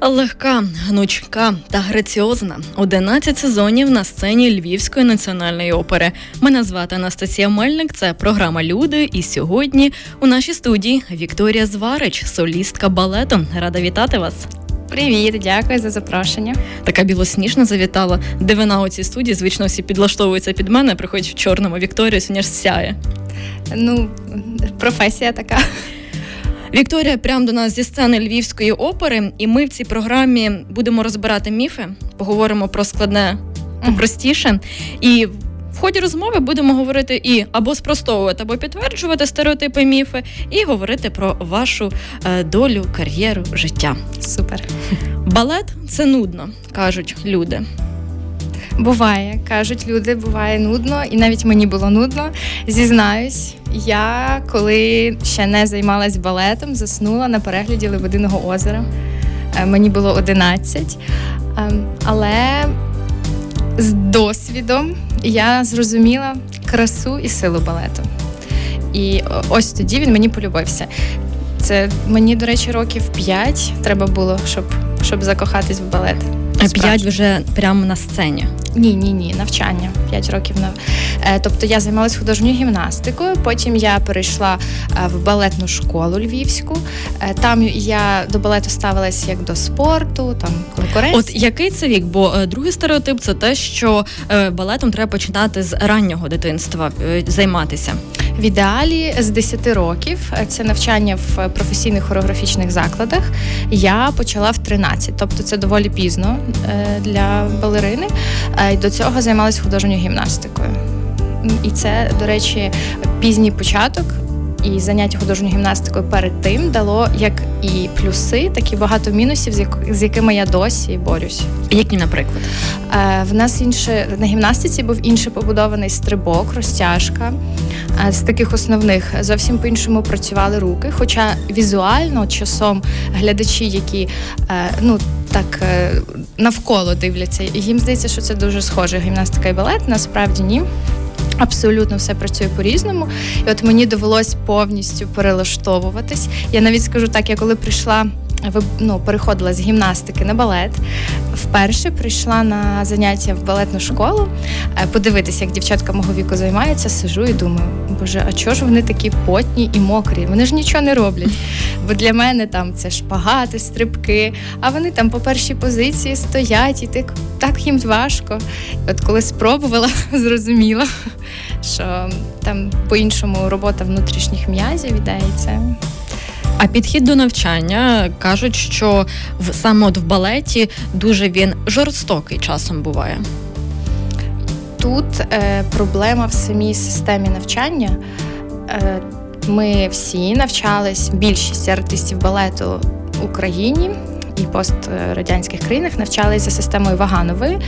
Легка, гнучка та граціозна 11 сезонів на сцені Львівської національної опери. Мене звати Анастасія Мельник. Це програма Люди. І сьогодні у нашій студії Вікторія Зварич, солістка балету. Рада вітати вас. Привіт, дякую за запрошення. Така білосніжна завітала. Дивина у цій студії, звично всі підлаштовуються під мене, приходять в чорному Вікторію, сьогодні ж сяє. Ну, професія така. Вікторія прямо до нас зі сцени Львівської опери, і ми в цій програмі будемо розбирати міфи, поговоримо про складне простіше. І в ході розмови будемо говорити і або спростовувати, або підтверджувати стереотипи, міфи, і говорити про вашу е, долю, кар'єру, життя. Супер. Балет це нудно, кажуть люди. Буває, кажуть люди, буває нудно, і навіть мені було нудно. Зізнаюсь, я коли ще не займалась балетом, заснула на перегляді Лебединого озера. Е, мені було 11. Ем, але з досвідом я зрозуміла красу і силу балету. І ось тоді він мені полюбився. Це мені, до речі, років 5 треба було, щоб щоб закохатись в балет. П'ять вже прямо на сцені. Ні, ні, ні, навчання. П'ять років на е, тобто я займалася художньою гімнастикою. Потім я перейшла е, в балетну школу львівську. Е, там я до балету ставилася як до спорту, там конкуренції. От який це вік? Бо другий стереотип це те, що балетом треба починати з раннього дитинства займатися. В ідеалі з 10 років це навчання в професійних хореографічних закладах. Я почала в 13, тобто це доволі пізно для балерини. І до цього займалася художньою гімнастикою. І це, до речі, пізній початок. І заняття художньою гімнастикою перед тим дало як і плюси, так і багато мінусів, з якими я досі борюсь. Які, наприклад, е, в нас інше на гімнастиці був інший побудований стрибок, розтяжка. Е, з таких основних зовсім по-іншому працювали руки. Хоча візуально часом глядачі, які е, ну так навколо дивляться, їм здається, що це дуже схоже гімнастика і балет. Насправді ні. Абсолютно все працює по-різному, і от мені довелось повністю перелаштовуватись. Я навіть скажу так, я коли прийшла ну, переходила з гімнастики на балет. Вперше прийшла на заняття в балетну школу, е, подивитися, як дівчатка мого віку займаються, сижу і думаю, боже, а чого ж вони такі потні і мокрі? Вони ж нічого не роблять. Бо для мене там це шпагати, стрибки, а вони там по першій позиції стоять і так, так їм важко. От коли спробувала, зрозуміла, що там по-іншому робота внутрішніх м'язів ідеється. А підхід до навчання кажуть, що в саме от в балеті дуже він жорстокий часом буває. Тут е, проблема в самій системі навчання. Е, Ми всі навчались, більшість артистів балету в Україні і пострадянських країнах навчалися за системою Ваганової.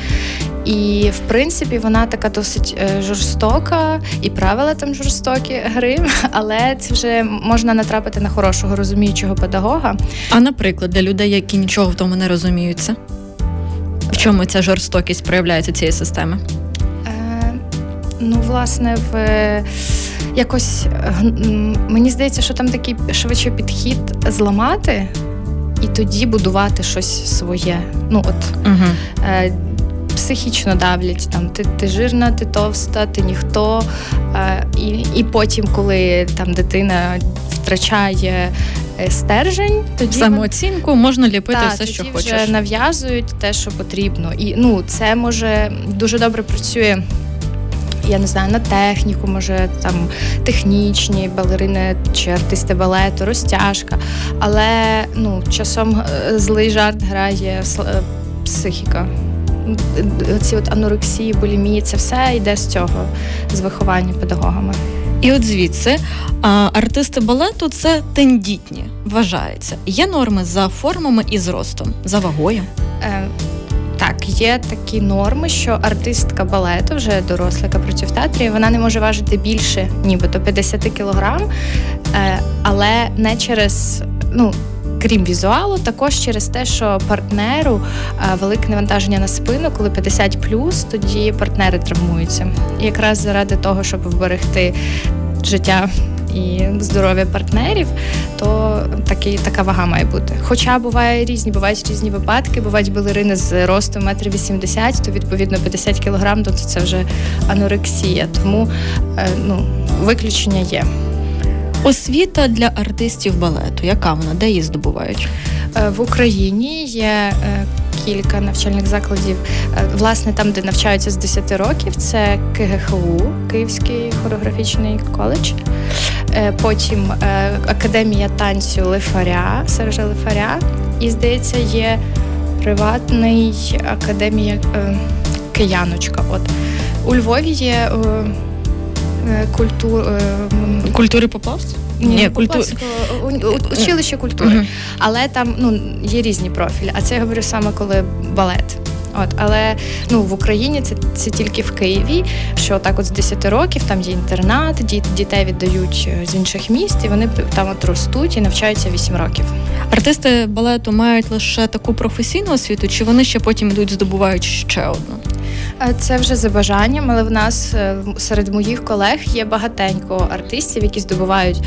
І в принципі вона така досить е, жорстока, і правила там жорстокі гри, але це вже можна натрапити на хорошого розуміючого педагога. А наприклад, для людей, які нічого в тому не розуміються, в чому ця жорстокість проявляється цієї системи? Е, Ну, власне, в якось мені здається, що там такий швидше підхід зламати і тоді будувати щось своє. Ну от угу. е, психічно давлять там ти ти жирна, ти товста, ти ніхто. Е, і, і потім, коли там дитина втрачає. Е, стержень, тоді самооцінку можна ліпити та, все, тоді що вже хочеш. нав'язують те, що потрібно, і ну це може дуже добре працює я не знаю, на техніку, може там технічні балерини чи артисти балету, розтяжка. Але ну, часом е, злий жарт грає е, психіка. Ці от анорексії, булімії, це все йде з цього, з виховання педагогами. І от звідси артисти балету це тендітні, вважається. Є норми за формами і зростом, за вагою. Е, є такі норми, що артистка балету, вже доросла, яка працює в театрі, вона не може важити більше, нібито 50 кілограм, е, але не через ну. крім візуалу, також через те, що партнеру велике навантаження на спину, коли 50+, тоді партнери травмуються. І якраз заради того, щоб вберегти життя і здоров'я партнерів, то такий така вага має бути. Хоча буває різні, бувають різні випадки, бувають балерини з ростом 1,80 м, то відповідно 50 кг, то це вже анорексія. Тому е, ну, виключення є. Освіта для артистів балету. Яка вона? Де її здобувають? Е, в Україні є е, кілька навчальних закладів. Е, власне, там, де навчаються з 10 років, це КГХУ, Київський хореографічний коледж. Потім Академія танцю Лифаря, Сержа Лифаря. І, здається, є приватний академія Кияночка. От У Львові є культур... культури поплавства? Ні, культур... училище культури. uh Але там ну, є різні профілі. А це я говорю саме коли балет. От, але ну в Україні це це тільки в Києві. Що так, от з 10 років там є інтернат, діт, дітей віддають е, з інших міст, і вони там от ростуть і навчаються 8 років. Артисти балету мають лише таку професійну освіту, чи вони ще потім йдуть, здобувають ще одну? Це вже за бажанням, але в нас е, серед моїх колег є багатенько артистів, які здобувають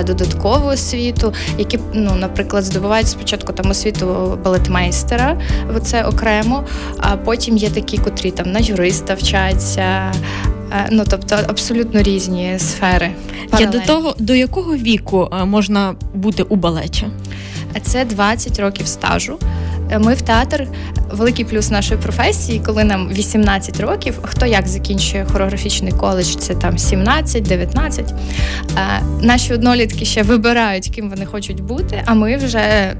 е, додаткову освіту, які, ну, наприклад, здобувають спочатку там освіту балетмейстера, це окремо, а потім є такі, котрі там на юриста вчаться. Е, ну, тобто абсолютно різні сфери. Я до того, до якого віку можна бути у балеті? Це 20 років стажу. Ми в театр великий плюс нашої професії, коли нам 18 років. Хто як закінчує хореографічний коледж, це там 17-19. Наші однолітки ще вибирають, ким вони хочуть бути. А ми вже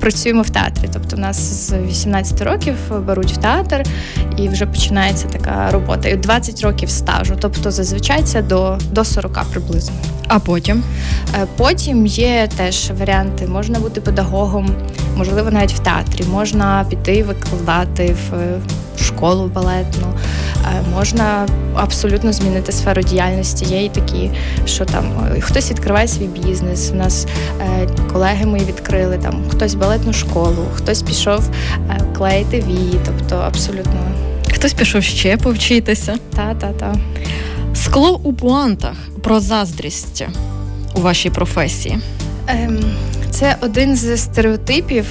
працюємо в театрі. Тобто, нас з 18 років беруть в театр і вже починається така робота. І 20 років стажу. Тобто, зазвичай це до, до 40 приблизно. А потім? Е, потім є теж варіанти. Можна бути педагогом, можливо, навіть в театрі, можна піти викладати в школу балетну, е, можна абсолютно змінити сферу діяльності. Є і такі, що там е, хтось відкриває свій бізнес. У нас колеги мої відкрили там хтось балетну школу, хтось пішов клеїти вії, тобто абсолютно. Хтось пішов ще повчитися. Та-та-та. Скло у пуантах про заздрість у вашій професії. Ем, Це один з стереотипів.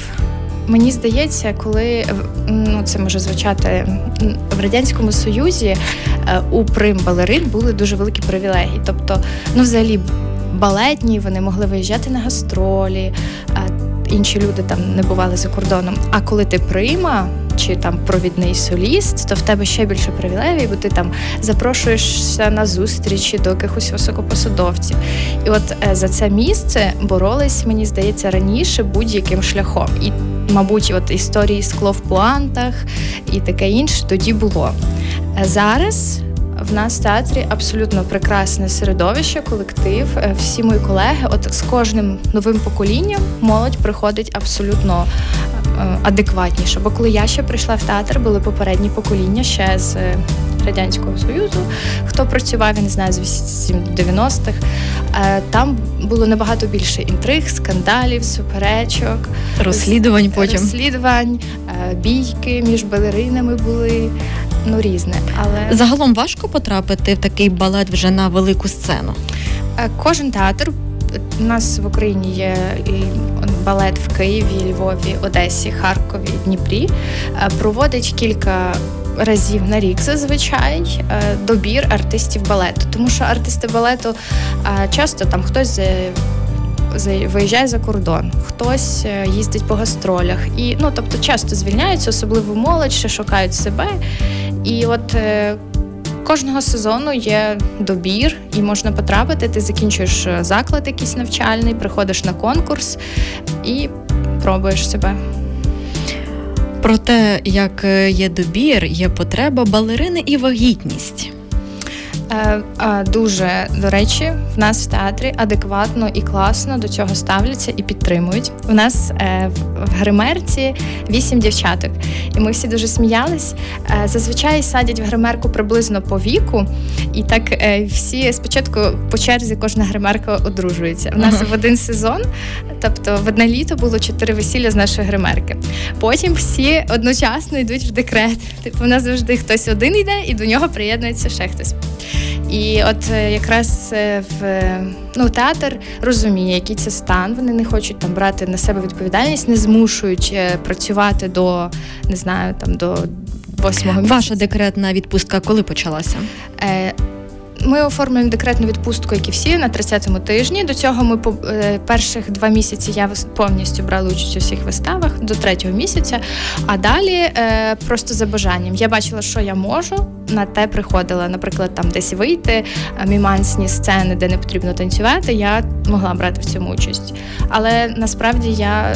Мені здається, коли ну це може звучати в радянському союзі е, у прим балерин були дуже великі привілегії. Тобто, ну взагалі балетні вони могли виїжджати на гастролі, інші люди там не бували за кордоном. А коли ти прима чи там провідний соліст, то в тебе ще більше привілегій, бо ти там запрошуєшся на зустрічі до якихось високопосадовців. І от е, за це місце боролись, мені здається, раніше будь-яким шляхом. І, мабуть, от історії скло в плантах і таке інше тоді було. Е, зараз. В нас в театрі абсолютно прекрасне середовище, колектив. Е, всі мої колеги, от з кожним новим поколінням молодь приходить абсолютно Е, адекватніше. Бо коли я ще прийшла в театр, були попередні покоління ще з е, Радянського Союзу, хто працював, я не знаю, з 90-х. Е, там було набагато більше інтриг, скандалів, суперечок, розслідувань потім розслідувань, бійки між балеринами були. Ну, різне, але загалом важко потрапити в такий балет вже на велику сцену. Кожен театр у нас в Україні є балет в Києві, Львові, Одесі, Харкові, Дніпрі. Е, проводить кілька разів на рік зазвичай е, добір артистів балету, тому що артисти балету е, часто там хтось виїжджає за кордон, хтось їздить по гастролях, і ну тобто часто звільняються, особливо молодь, ще шукають себе. І от Кожного сезону є добір і можна потрапити. Ти закінчуєш е, заклад, якийсь навчальний, приходиш на конкурс і пробуєш себе. Про те, як е, є добір, є потреба балерини і вагітність. Е, дуже до речі, в нас в театрі адекватно і класно до цього ставляться і підтримують. У нас е, в гримерці вісім дівчаток, і ми всі дуже сміялись. Е, зазвичай садять в гримерку приблизно по віку, і так всі спочатку по черзі кожна гримерка одружується. У нас uh-huh. в один сезон, тобто в одне літо було чотири весілля з нашої гримерки. Потім всі одночасно йдуть в декрет. Типу, у нас завжди хтось один йде, і до нього приєднується ще хтось. І от е, якраз е, в ну, театр розуміє, який це стан. Вони не хочуть там брати на себе відповідальність, не змушують е, працювати до не знаю, там до восьмого місяця. Ваша декретна відпустка коли почалася? Ми оформлюємо декретну відпустку, як і всі, на 30-му тижні. До цього ми по е, перших два місяці я повністю брала участь у всіх виставах до третього місяця. А далі е, просто за бажанням. Я бачила, що я можу. На те приходила, наприклад, там десь вийти, мімансні сцени, де не потрібно танцювати. Я могла брати в цьому участь. Але насправді я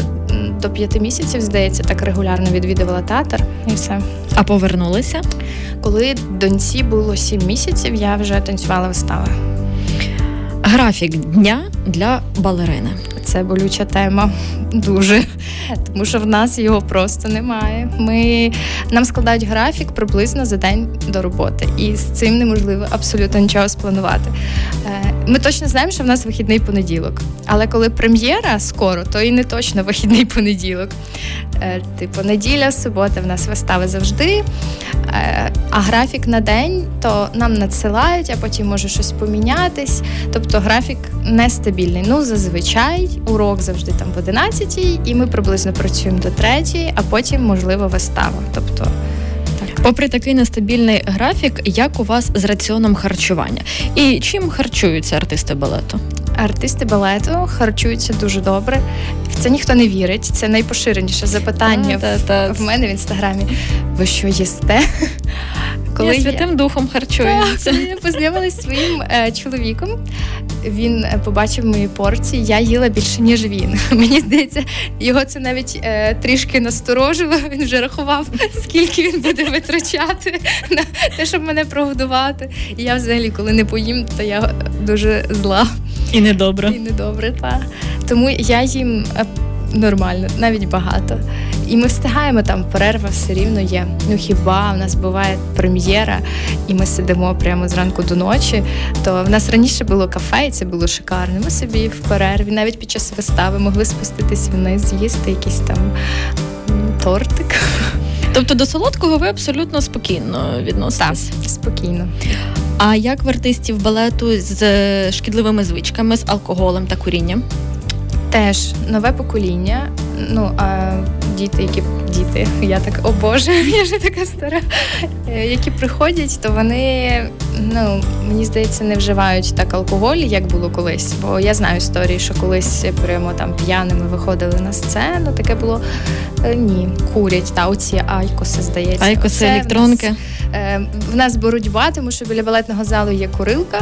до п'яти місяців, здається, так регулярно відвідувала театр і все. А повернулися? Коли доньці було сім місяців, я вже танцювала вистави. Графік дня для балерини. Це болюча тема дуже, тому що в нас його просто немає. Ми Нам складають графік приблизно за день до роботи, і з цим неможливо абсолютно нічого спланувати. Ми точно знаємо, що в нас вихідний понеділок, але коли прем'єра скоро, то і не точно вихідний понеділок. Е, типу, неділя, субота в нас вистави завжди. Е, а графік на день то нам надсилають, а потім може щось помінятись. Тобто графік нестабільний. Ну, зазвичай урок завжди там в 11 і ми приблизно працюємо до 3 а потім, можливо, вистава. Тобто. Попри такий нестабільний графік, як у вас з раціоном харчування? І чим харчуються артисти балету? Артисти балету харчуються дуже добре. В це ніхто не вірить. Це найпоширеніше запитання та, та, та. в мене в інстаграмі. Ви що їсте? Коли я святим духом харчується. Я познайомилася зі своїм е, чоловіком, він е, побачив мої порції. Я їла більше ніж він. Мені здається, його це навіть е, трішки насторожило. Він вже рахував, скільки він буде витрачати на те, щоб мене прогодувати. І я взагалі, коли не поїм, то я дуже зла. І недобре. І недобре, так. Тому я їм е, нормально, навіть багато. І ми встигаємо там, перерва все рівно є. Ну хіба в нас буває прем'єра, і ми сидимо прямо зранку до ночі. То в нас раніше було кафе, і це було шикарно. Ми собі в перерві, навіть під час вистави, могли спуститись вниз, з'їсти якийсь там тортик. Тобто до солодкого ви абсолютно спокійно відноситесь? Так, спокійно. А як в артистів балету з шкідливими звичками, з алкоголем та курінням? Теж нове покоління. Ну а діти, які діти, я так о Боже, я вже така стара. Е, які приходять, то вони ну мені здається не вживають так алкоголь, як було колись. Бо я знаю історії, що колись прямо там п'яними виходили на сцену. Таке було е, ні, курять та оці айкоси здається. Айкоси, Це електронки. В нас, е, в нас боротьба, тому що біля балетного залу є курилка,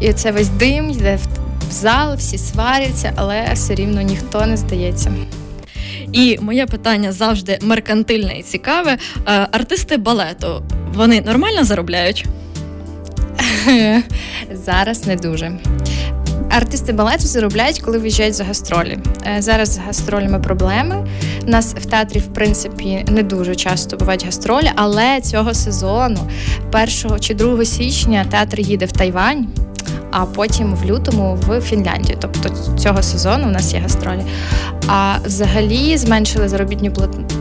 і це весь дим йде в зал, всі сваряться, але все рівно ніхто не здається. І моє питання завжди меркантильне і цікаве. Е, артисти балету вони нормально заробляють? Зараз не дуже. Артисти балету заробляють, коли виїжджають за гастролі. Е, зараз з гастролями проблеми. У нас в театрі, в принципі, не дуже часто бувають гастролі, але цього сезону, 1 чи 2 січня, театр їде в Тайвань а потім в лютому в Фінляндію. Тобто цього сезону у нас є гастролі. А взагалі зменшили заробітну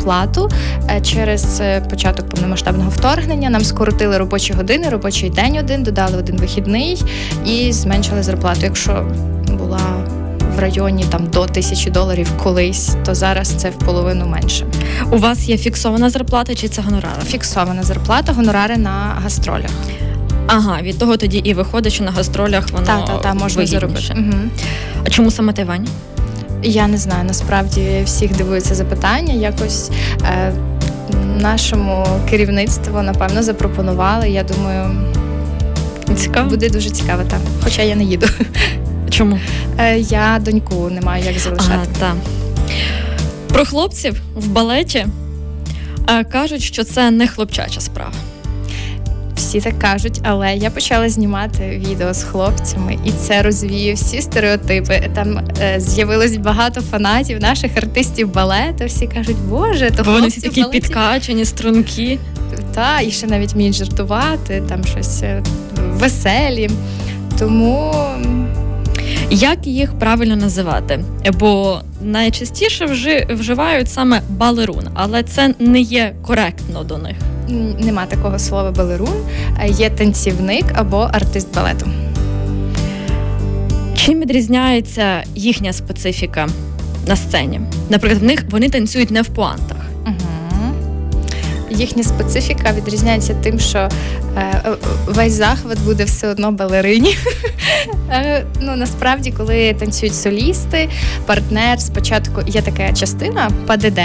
плату е, через е, початок повномасштабного вторгнення. Нам скоротили робочі години, робочий день один, додали один вихідний і зменшили зарплату. Якщо була в районі там до тисячі доларів колись, то зараз це в половину менше. У вас є фіксована зарплата чи це гонорари? Фіксована зарплата, гонорари на гастролях. Ага, від того тоді і виходить, що на гастролях воно та, та, та, можна заробити. Угу. А чому саме Тайвань? Я не знаю. Насправді всіх дивується запитання. Якось е, нашому керівництву, напевно, запропонували. Я думаю, цікаво. буде дуже цікаво, так. Хоча я не їду. Чому? Е, Я доньку не маю як залишати. А, та. Про хлопців в балеті е, кажуть, що це не хлопчача справа всі так кажуть, але я почала знімати відео з хлопцями, і це розвіє всі стереотипи. Там е, з'явилось багато фанатів наших артистів балету. Всі кажуть, боже, то Бо вони всі такі балеті». підкачані, струнки. Та, і ще навіть вміють жартувати, там щось е, веселі. Тому Як їх правильно називати? Бо найчастіше вжи, вживають саме балерун, але це не є коректно до них. Нема такого слова балерун, є танцівник або артист балету. Чим відрізняється їхня специфіка на сцені? Наприклад, в них вони танцюють не в пуантах. Угу. Їхня специфіка відрізняється тим, що е, е, весь захват буде все одно балерині. Е, ну насправді, коли танцюють солісти, партнер спочатку є така частина ПДД.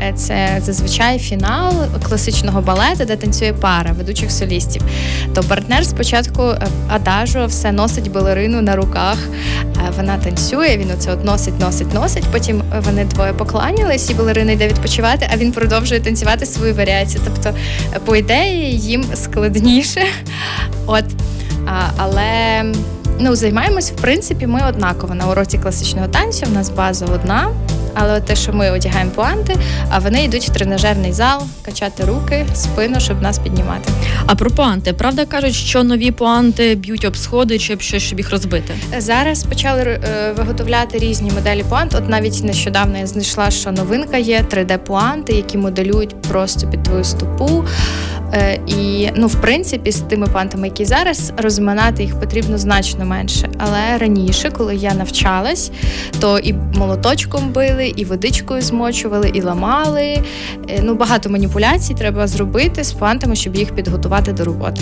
Е, Це зазвичай фінал класичного балету, де танцює пара ведучих солістів. То партнер спочатку е, адажо все носить балерину на руках. Е, Вона танцює, він оце от носить, носить, носить. Потім вони двоє покланялись, і балерина йде відпочивати, а він продовжує танцювати свою варіацію. Тобто, по ідеї, їм складніше. От, але ну, займаємось, в принципі, ми однаково на уроці класичного танцю. В нас база одна. Але те, що ми одягаємо пуанти, а вони йдуть в тренажерний зал, качати руки, спину, щоб нас піднімати. А про пуанти, правда кажуть, що нові пуанти б'ють об сходи чи об щось, щоб їх розбити. Зараз почали е, виготовляти різні моделі пуант. От навіть нещодавно я знайшла, що новинка є 3D-пуанти, які моделюють просто під твою стопу. Е, І ну, в принципі, з тими пантами, які зараз, розминати їх потрібно значно менше. Але раніше, коли я навчалась, то і молоточком били, і водичкою змочували, і ламали. Е, Ну, багато маніпуляцій треба зробити з пантами, щоб їх підготувати до роботи.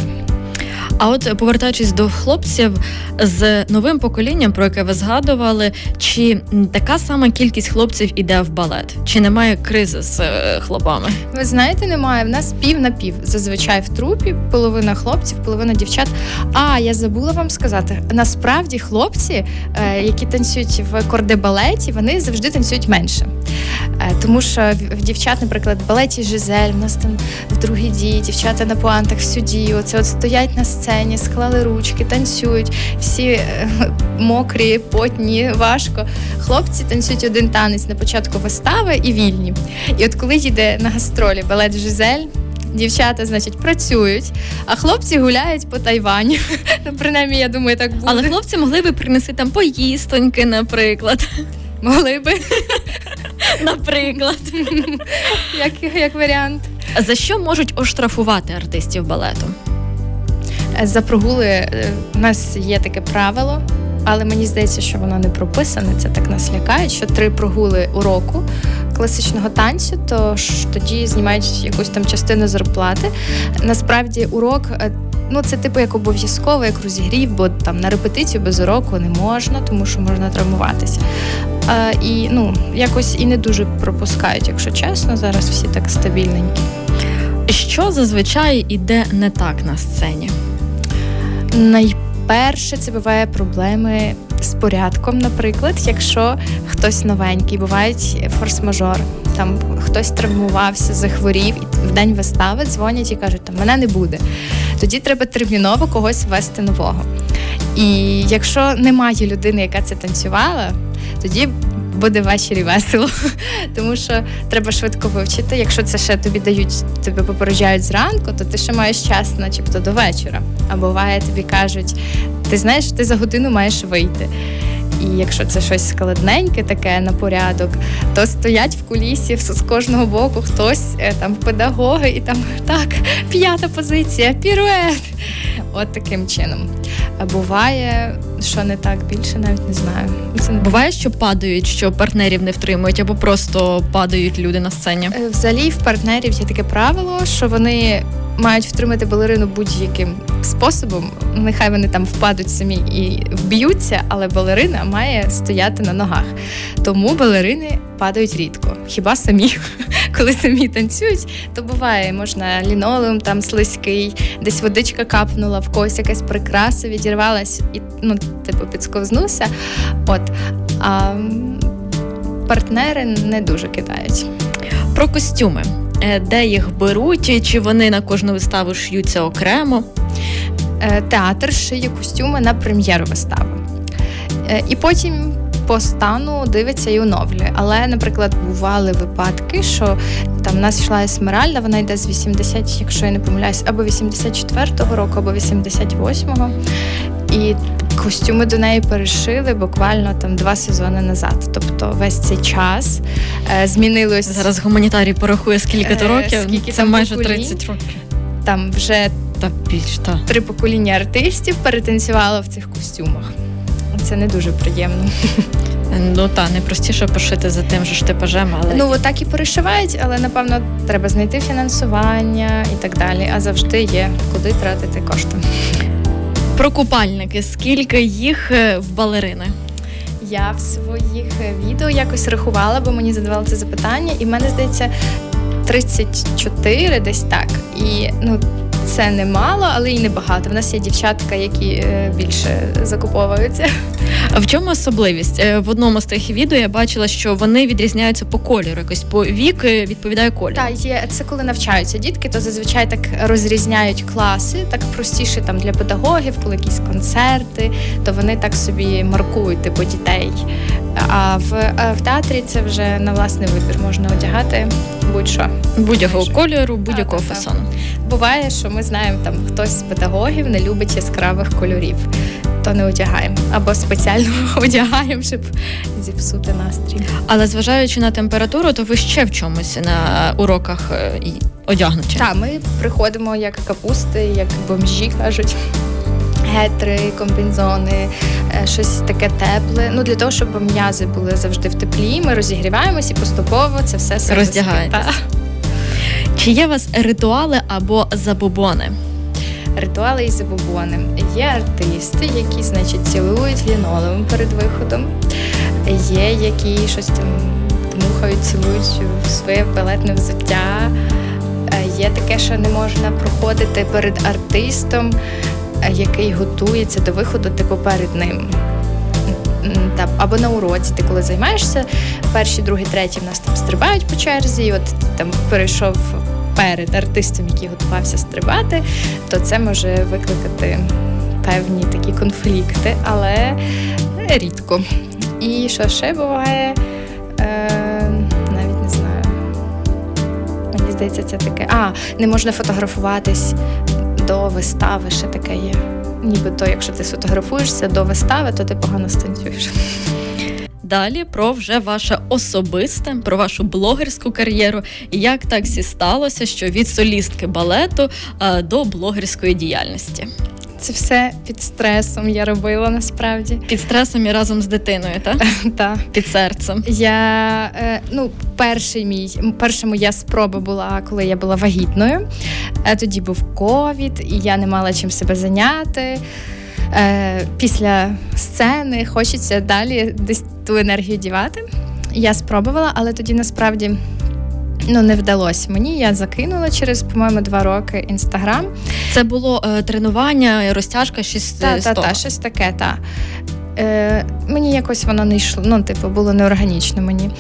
А от повертаючись до хлопців з новим поколінням, про яке ви згадували, чи така сама кількість хлопців іде в балет? Чи немає кризи з е, хлопами? Ви знаєте, немає. В нас пів на пів. Зазвичай в трупі половина хлопців, половина дівчат. А я забула вам сказати: насправді хлопці, е, які танцюють в кордебалеті, вони завжди танцюють менше. Е, Тому що в дівчат, наприклад, балеті Жизель, в нас там в другій дії, дівчата на пуантах всю дію. Оце от стоять на сцені, склали ручки, танцюють, всі е, мокрі, потні, важко. Хлопці танцюють один танець на початку вистави і вільні. І от коли їде на гастролі балет Жизель. Дівчата, значить, працюють, а хлопці гуляють по Тайваню. Ну, принаймні, я думаю, так буде. Але хлопці могли би принести там поїстоньки, наприклад. могли би, Наприклад, як, як варіант. за що можуть оштрафувати артистів балету? За прогули е, у нас є таке правило, але мені здається, що воно не прописане. Це так нас лякає, що три прогули уроку класичного танцю, то ж тоді знімають якусь там частину зарплати. Насправді, урок. е, Ну, це типу як обов'язково, як розігрів, бо там на репетицію без уроку не можна, тому що можна травмуватися. А, і ну, якось і не дуже пропускають, якщо чесно. Зараз всі так стабільненькі. Що зазвичай іде не так на сцені? Найперше це буває проблеми з порядком, наприклад, якщо хтось новенький, бувають форс-мажори. Там хтось травмувався, захворів, і в день вистави дзвонять і кажуть, там мене не буде. Тоді треба терміново когось ввести нового. І якщо немає людини, яка це танцювала, тоді буде ввечері весело. Тому що треба швидко вивчити. Якщо це ще тобі дають, тебе попереджають зранку, то ти ще маєш час, начебто, до вечора. А буває, тобі кажуть, ти знаєш, ти за годину маєш вийти. І якщо це щось складненьке, таке на порядок, то стоять в кулісі з кожного боку хтось е, там педагоги, і там так, п'ята позиція, пірует. От таким чином. А буває, що не так більше, навіть не знаю. Це не Буває, що падають, що партнерів не втримують, або просто падають люди на сцені. Е, Взагалі в партнерів є таке правило, що вони мають втримати балерину будь-яким способом. Нехай вони там впадуть самі і вб'ються, але балерина має стояти на ногах. Тому балерини падають рідко. Хіба самі, коли самі танцюють, то буває, можна лінолеум там слизький, десь водичка капнула, в когось якась прикраса відірвалась і ну, типу, підсковзнувся. От. А партнери не дуже кидають. Про костюми. Е, Де їх беруть, чи вони на кожну виставу ш'ються окремо? Е, театр шиє костюми на прем'єру вистави. Е, і потім по стану дивиться і оновлює. Але, наприклад, бували випадки, що там в нас йшла Есмеральда, вона йде з 80, якщо я не помиляюсь, або 84-го року, або 88-го. І костюми до неї перешили буквально там два сезони назад. Тобто весь цей час е, змінилось. Зараз гуманітарій порахує скільки то Е, років. скільки Це майже поколінь? 30 років. Там вже Та більш та. три покоління артистів перетанцювало в цих костюмах. Це не дуже приємно. Ну та найпростіше пошити за тим же ж типажем, але Ну отак і перешивають, але напевно треба знайти фінансування і так далі. А завжди є куди тратити кошти. Про купальники. Скільки їх е, в балерини? Я в своїх відео якось рахувала, бо мені задавали це запитання, і в мене здається 34 десь так. І ну. Це немало, але і небагато. В нас є дівчатка, які е, більше закуповуються. А в чому особливість? Е, В одному з тих відео я бачила, що вони відрізняються по кольору. Якось по вік е, відповідає колір. Та є це коли навчаються дітки, то зазвичай так розрізняють класи, так простіше там для педагогів, коли якісь концерти, то вони так собі маркують типу дітей. А в, а в театрі це вже на власний вибір можна одягати будь-що. Будь-якого кольору, будь-якого Так, так, так. фасону. Буває, що ми знаємо, там хтось з педагогів не любить яскравих кольорів, то не одягаємо або спеціально одягаємо, щоб зіпсути настрій. Але зважаючи на температуру, то ви ще в чомусь на уроках е, одягнуті. Так, ми приходимо як капусти, як бомжі кажуть. Гетри, комбінзони, е, щось таке тепле. Ну для того, щоб м'язи були завжди в теплі. Ми розігріваємось і поступово це все спить. Чи є у вас ритуали або забобони? Ритуали і забобони. Є артисти, які, значить, цілують лінолеум перед виходом. Є, які щось там дмухають, цілують своє балетне взуття. Е, Є таке, що не можна проходити перед артистом, е, який готується до виходу, типу перед ним. Або на уроці, ти коли займаєшся, перші, другі, треті в нас там стрибають по черзі, і от там перейшов перед артистом, який готувався стрибати, то це може викликати певні такі конфлікти, але рідко. І що ще буває? Е, навіть не знаю. Мені здається, це таке. А, не можна фотографуватись до вистави, ще таке є. Нібито, якщо ти сфотографуєшся до вистави, то ти погано станцюєш. Далі про вже ваше особисте, про вашу блогерську кар'єру. І як так сі сталося, що від солістки балету е, до блогерської діяльності? Це все під стресом я робила насправді. Під стресом і разом з дитиною, так? Так. Під серцем. Я е, ну, перший мій перша моя спроба була, коли я була вагітною. Е, Тоді був ковід, і я не мала чим себе зайняти. Е, Після сцени хочеться далі десь ту енергію дівати. Я спробувала, але тоді насправді ну, не вдалося мені. Я закинула через, по-моєму, два роки інстаграм. Це було е, тренування, розтяжка, щось Та, та, та, щось таке, та. Е, мені якось воно не йшло, ну, типу, було неорганічно мені.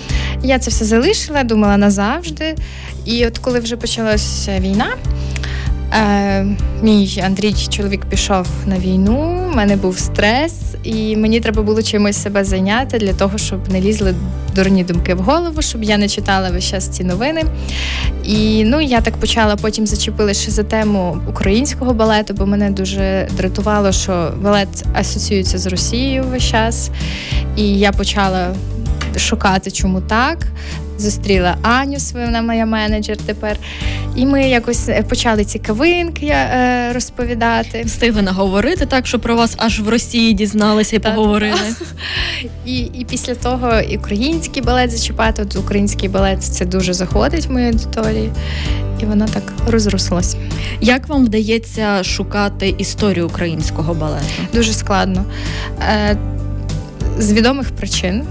Я це все залишила, думала назавжди. І от коли вже почалася війна, е, мій Андрій, чоловік, пішов на війну, в мене був стрес, і мені треба було чимось себе зайняти для того, щоб не лізли дурні думки в голову, щоб я не читала весь час ці новини. І ну я так почала потім зачепила ще за тему українського балету, бо мене дуже дратувало, що балет асоціюється з Росією весь час. І я почала шукати, чому так. Зустріла Аню, свою, вона моя менеджер тепер. І ми якось е, почали цікавинки е, розповідати. Встигли наговорити так, що про вас аж в Росії дізналися і Та-та. поговорили. І, і після того і український балет зачіпати. От український балет це дуже заходить в мою аудиторію, і воно так розрослось. Як вам вдається шукати історію українського балету? Дуже складно. Е, з відомих причин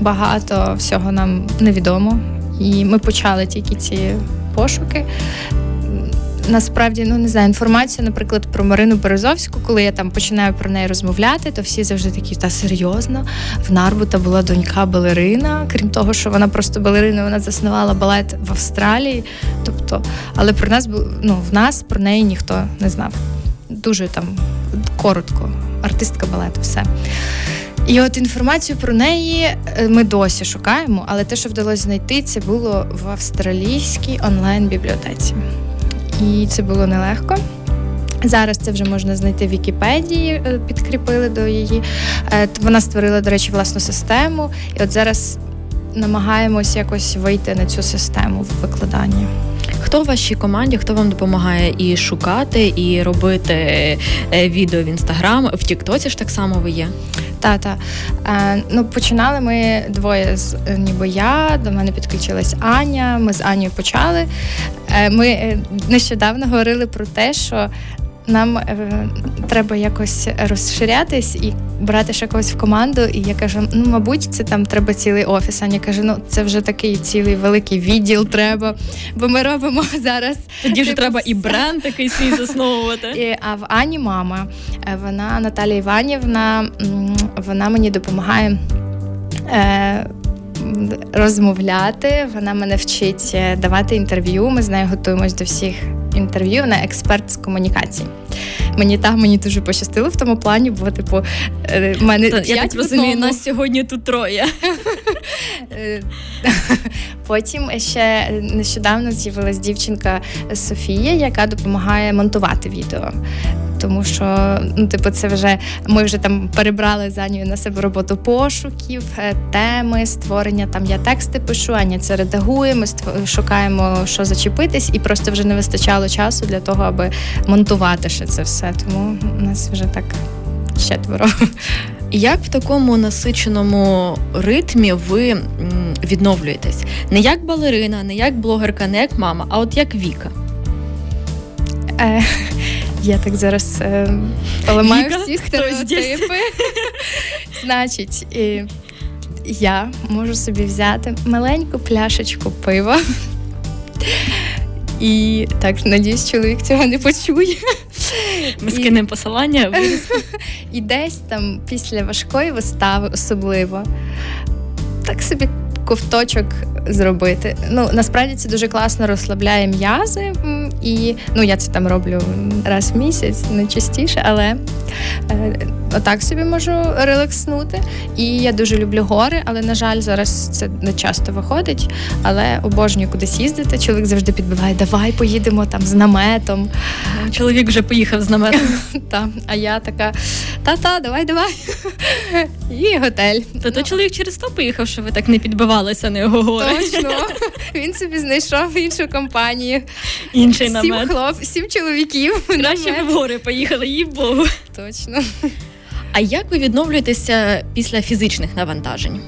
багато всього нам невідомо. І ми почали тільки ці пошуки. Насправді, ну не знаю, інформація, наприклад, про Марину Березовську, коли я там починаю про неї розмовляти, то всі завжди такі, та серйозно, в Нарбута була донька балерина. Крім того, що вона просто балерина, вона заснувала балет в Австралії. Тобто, але про нас ну, в нас про неї ніхто не знав. дуже там коротко, артистка балету, все. І от інформацію про неї е, ми досі шукаємо, але те, що вдалося знайти, це було в австралійській онлайн-бібліотеці. І це було нелегко. Зараз це вже можна знайти в Вікіпедії, е, підкріпили до її. Е, вона створила, до речі, власну систему. І от зараз намагаємось якось вийти на цю систему в викладанні. Хто в вашій команді, хто вам допомагає і шукати, і робити е, відео в інстаграм, в Тіктоці ж так само ви є? Та, та. Е, ну, починали ми двоє з ніби я, до мене підключилась Аня. Ми з Анією почали. Е, ми нещодавно говорили про те, що нам е, треба якось розширятись і брати ще когось в команду. І я кажу: ну, мабуть, це там треба цілий офіс. Аня каже: ну це вже такий цілий великий відділ треба, бо ми робимо зараз. Тоді вже типу, треба і бренд такий свій засновувати. І, А в Ані мама, е, вона Наталія Іванівна, вона мені допомагає. Е, Розмовляти, вона мене вчить е, давати інтерв'ю. Ми з нею готуємось до всіх інтерв'ю на експерт з комунікацій. Мені так мені дуже пощастило в тому плані, бо типу е, мене я так розумію, нас сьогодні тут троє. Потім ще нещодавно з'явилась дівчинка Софія, яка допомагає монтувати відео тому що ну, типу, це вже ми вже там перебрали за нею на себе роботу пошуків, е, теми, створення. Там я тексти пишу, Аня це редагує, ми шукаємо, що зачепитись, і просто вже не вистачало часу для того, аби монтувати ще це все. Тому у нас вже так четверо. Як в такому насиченому ритмі ви відновлюєтесь? Не як балерина, не як блогерка, не як мама, а от як Віка. Е, я так зараз е, поламаю Віка, всі стереотипи. Значить, і я можу собі взяти маленьку пляшечку пива. І так, надіюсь, чоловік цього не почує. Ми скинемо посилання. І десь там після важкої вистави особливо. Так собі ковточок зробити. Ну насправді це дуже класно розслабляє м'язи, і ну я це там роблю раз в місяць, не частіше, але е, отак собі можу релакснути. І я дуже люблю гори, але на жаль, зараз це не часто виходить. Але обожнюю кудись їздити. Чоловік завжди підбиває, давай поїдемо там з наметом. Чоловік вже поїхав з наметом. Та, А я така, та-та, давай, давай. І готель. То то чоловік через то поїхав, що ви так не підбивалися на його гори. Точно. Він собі знайшов іншу компанію. Інший намет. Сім хлоп, сім чоловіків. Краще в гори поїхали, їй Богу. Точно. А як ви відновлюєтеся після фізичних навантажень?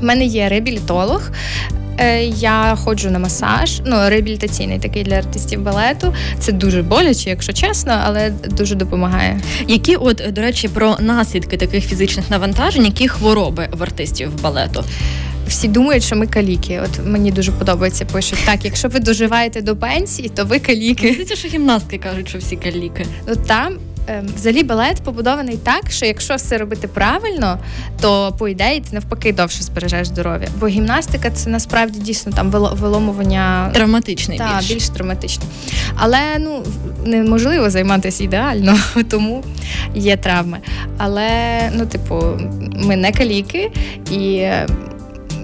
У мене є реабілітолог. Е, я ходжу на масаж, ну реабілітаційний такий для артистів балету. Це дуже боляче, якщо чесно, але дуже допомагає. Які, от до речі, про наслідки таких фізичних навантажень, які хвороби в артистів балету? Всі думають, що ми каліки. От мені дуже подобається. Пишуть так, якщо ви доживаєте до пенсії, то ви каліки. Це що гімнастки кажуть, що всі каліки. Ну там Ем, взагалі балет побудований так, що якщо все робити правильно, то по ідеї ти навпаки довше збережеш здоров'я. Бо гімнастика це насправді дійсно там виломування травматичний та, більш. більш травматичний. Але ну неможливо займатися ідеально, тому є травми. Але ну, типу, ми не каліки і.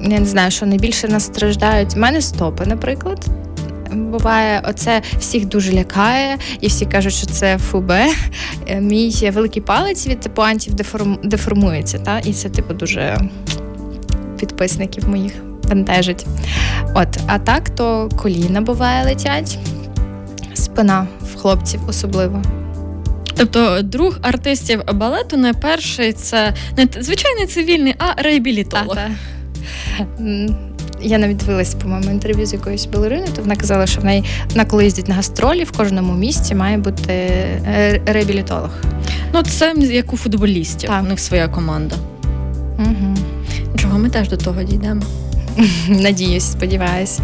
Я не знаю, що найбільше нас страждають. У мене стопи, наприклад буває, оце всіх дуже лякає, і всі кажуть, що це фубе. Мій великий палець від пуантів деформ... деформується. Та? І це, типу, дуже підписників моїх бентежить. От, а так, то коліна буває летять, спина в хлопців особливо. Тобто друг артистів балету не перший це не звичайний цивільний, а реабілітолог. Та-та я навіть дивилася, по-моєму, інтерв'ю з якоюсь балериною, то вона казала, що в неї вона, коли їздить на гастролі, в кожному місці має бути е, реабілітолог. Ну, це як у футболістів. Так. У них своя команда. Угу. Чого ми теж до того дійдемо? Надіюсь, сподіваюсь.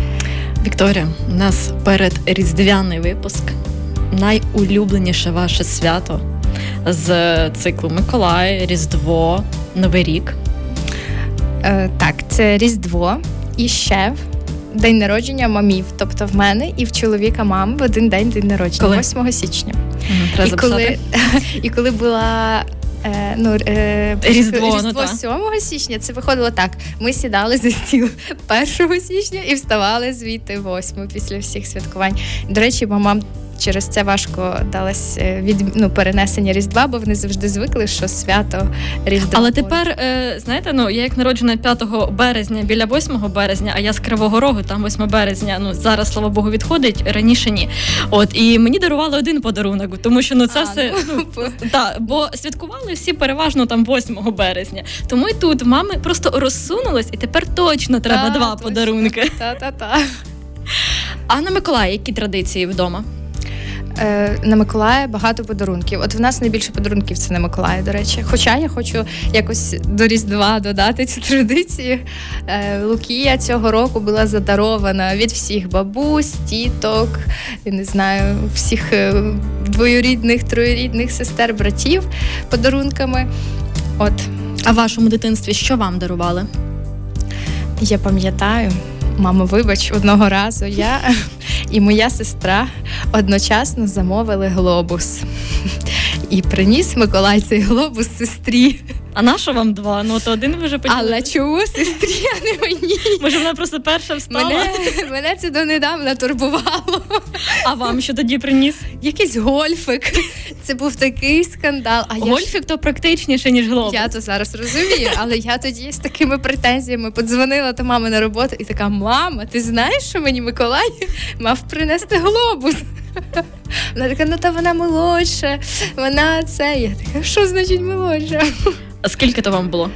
Вікторія, у нас перед різдвяний випуск. Найулюбленіше ваше свято з циклу Миколай, Різдво, Новий рік. Е, Так, це Різдво і ще день народження мамів, тобто в мене і в чоловіка мами в один день день народження, Коли? 8 січня. Треба і, коли, і коли була. Е, ну, е, Різдво, Різдво ну, та. 7 січня це виходило так. Ми сідали за стіл 1 січня і вставали звідти 8 після всіх святкувань. До речі, мамам через це важко далось е, від ну, перенесення Різдва, бо вони завжди звикли, що свято Різдва. Але тепер, е, знаєте, ну я як народжена 5 березня біля 8 березня, а я з Кривого Рогу, там 8 березня. Ну зараз, слава Богу, відходить раніше ні. От і мені дарували один подарунок, тому що ну це А, все ну, ну, та, бо святкували всі переважно там 8 березня. Тому і тут мами просто розсунулись, і тепер точно треба Та, два точно. подарунки. Та-та-та. А на Миколая, які традиції вдома? Е, на Миколая багато подарунків. От в нас найбільше подарунків це на Миколая, до речі. Хоча я хочу якось до Різдва додати цю традицію. Е, Лукія цього року була задарована від всіх бабусь, тіток, я не знаю, всіх е, двоюрідних, троюрідних сестер, братів подарунками. От А в вашому дитинстві що вам дарували? Я пам'ятаю, мамо, вибач, одного разу я і моя сестра одночасно замовили глобус. І приніс Миколай цей глобус сестрі. А на що вам два? Ну то один ви вже поділили. Але чому сестрі, а не мені? Може, вона просто перша встала, Мене, мене це донедавна турбувало. а вам що тоді приніс? Якийсь гольфик. Це був такий скандал. А я ж- Гольфік то практичніше, ніж глобус. Я то зараз розумію, але я тоді з такими претензіями подзвонила до мами на роботу і така: мама, ти знаєш, що мені Миколай мав принести глобус? Вона така, ну та вона молодша, вона це. Я така, що значить молодша? А скільки то вам було?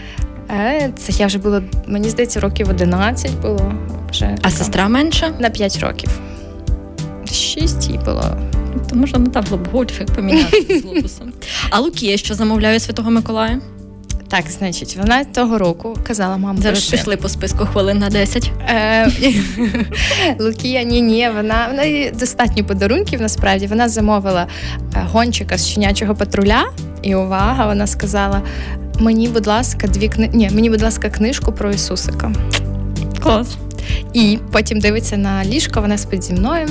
Е, це я вже було, мені здається, років 11 було. Вже А сестра менша? на 5 років. 6 їй було. То можна не так було б поміняти з глобусом. А Лукія, що замовляє Святого Миколая? Так, значить, вона того року казала, мам, Зараз проси». пішли по списку хвилин на 10. Е, Лукія, ні, ні, вона, вона їй достатньо подарунків. Насправді вона замовила е, гончика з щенячого патруля. І увага, вона сказала: мені, будь ласка, дві кни... Ні, мені, будь ласка, книжку про Ісусика. Клас. І потім дивиться на ліжко, вона спить зі мною.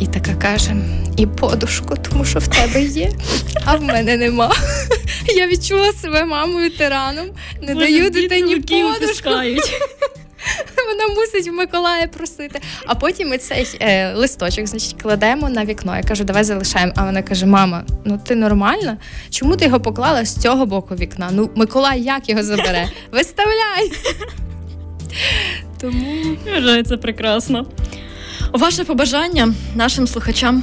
І така каже: і подушку, тому що в тебе є, а в мене нема. Я відчула себе мамою тираном, не даю дитині подушку. Вона мусить в Миколая просити. А потім ми цей е, листочок, значить, кладемо на вікно. Я кажу, давай залишаємо. А вона каже: Мама, ну ти нормальна? Чому ти його поклала з цього боку вікна? Ну, Миколай як його забере? Виставляй! Тому Вважаю, це прекрасно. Ваше побажання нашим слухачам.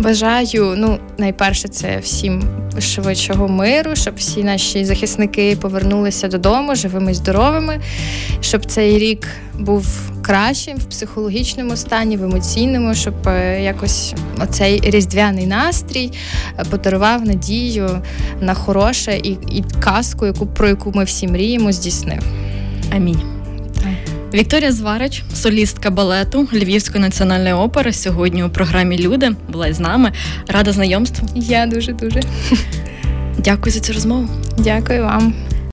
Бажаю, ну, найперше, це всім швидшого миру, щоб всі наші захисники повернулися додому живими здоровими, щоб цей рік був кращим в психологічному стані, в емоційному, щоб е, якось оцей різдвяний настрій е, подарував надію на хороше і, і казку, яку про яку ми всі мріємо, здійснив. Амінь. Вікторія Зварич, солістка балету Львівської національної опери, сьогодні у програмі Люди була із нами. Рада знайомству. Я дуже дуже Дякую за цю розмову. дякую вам.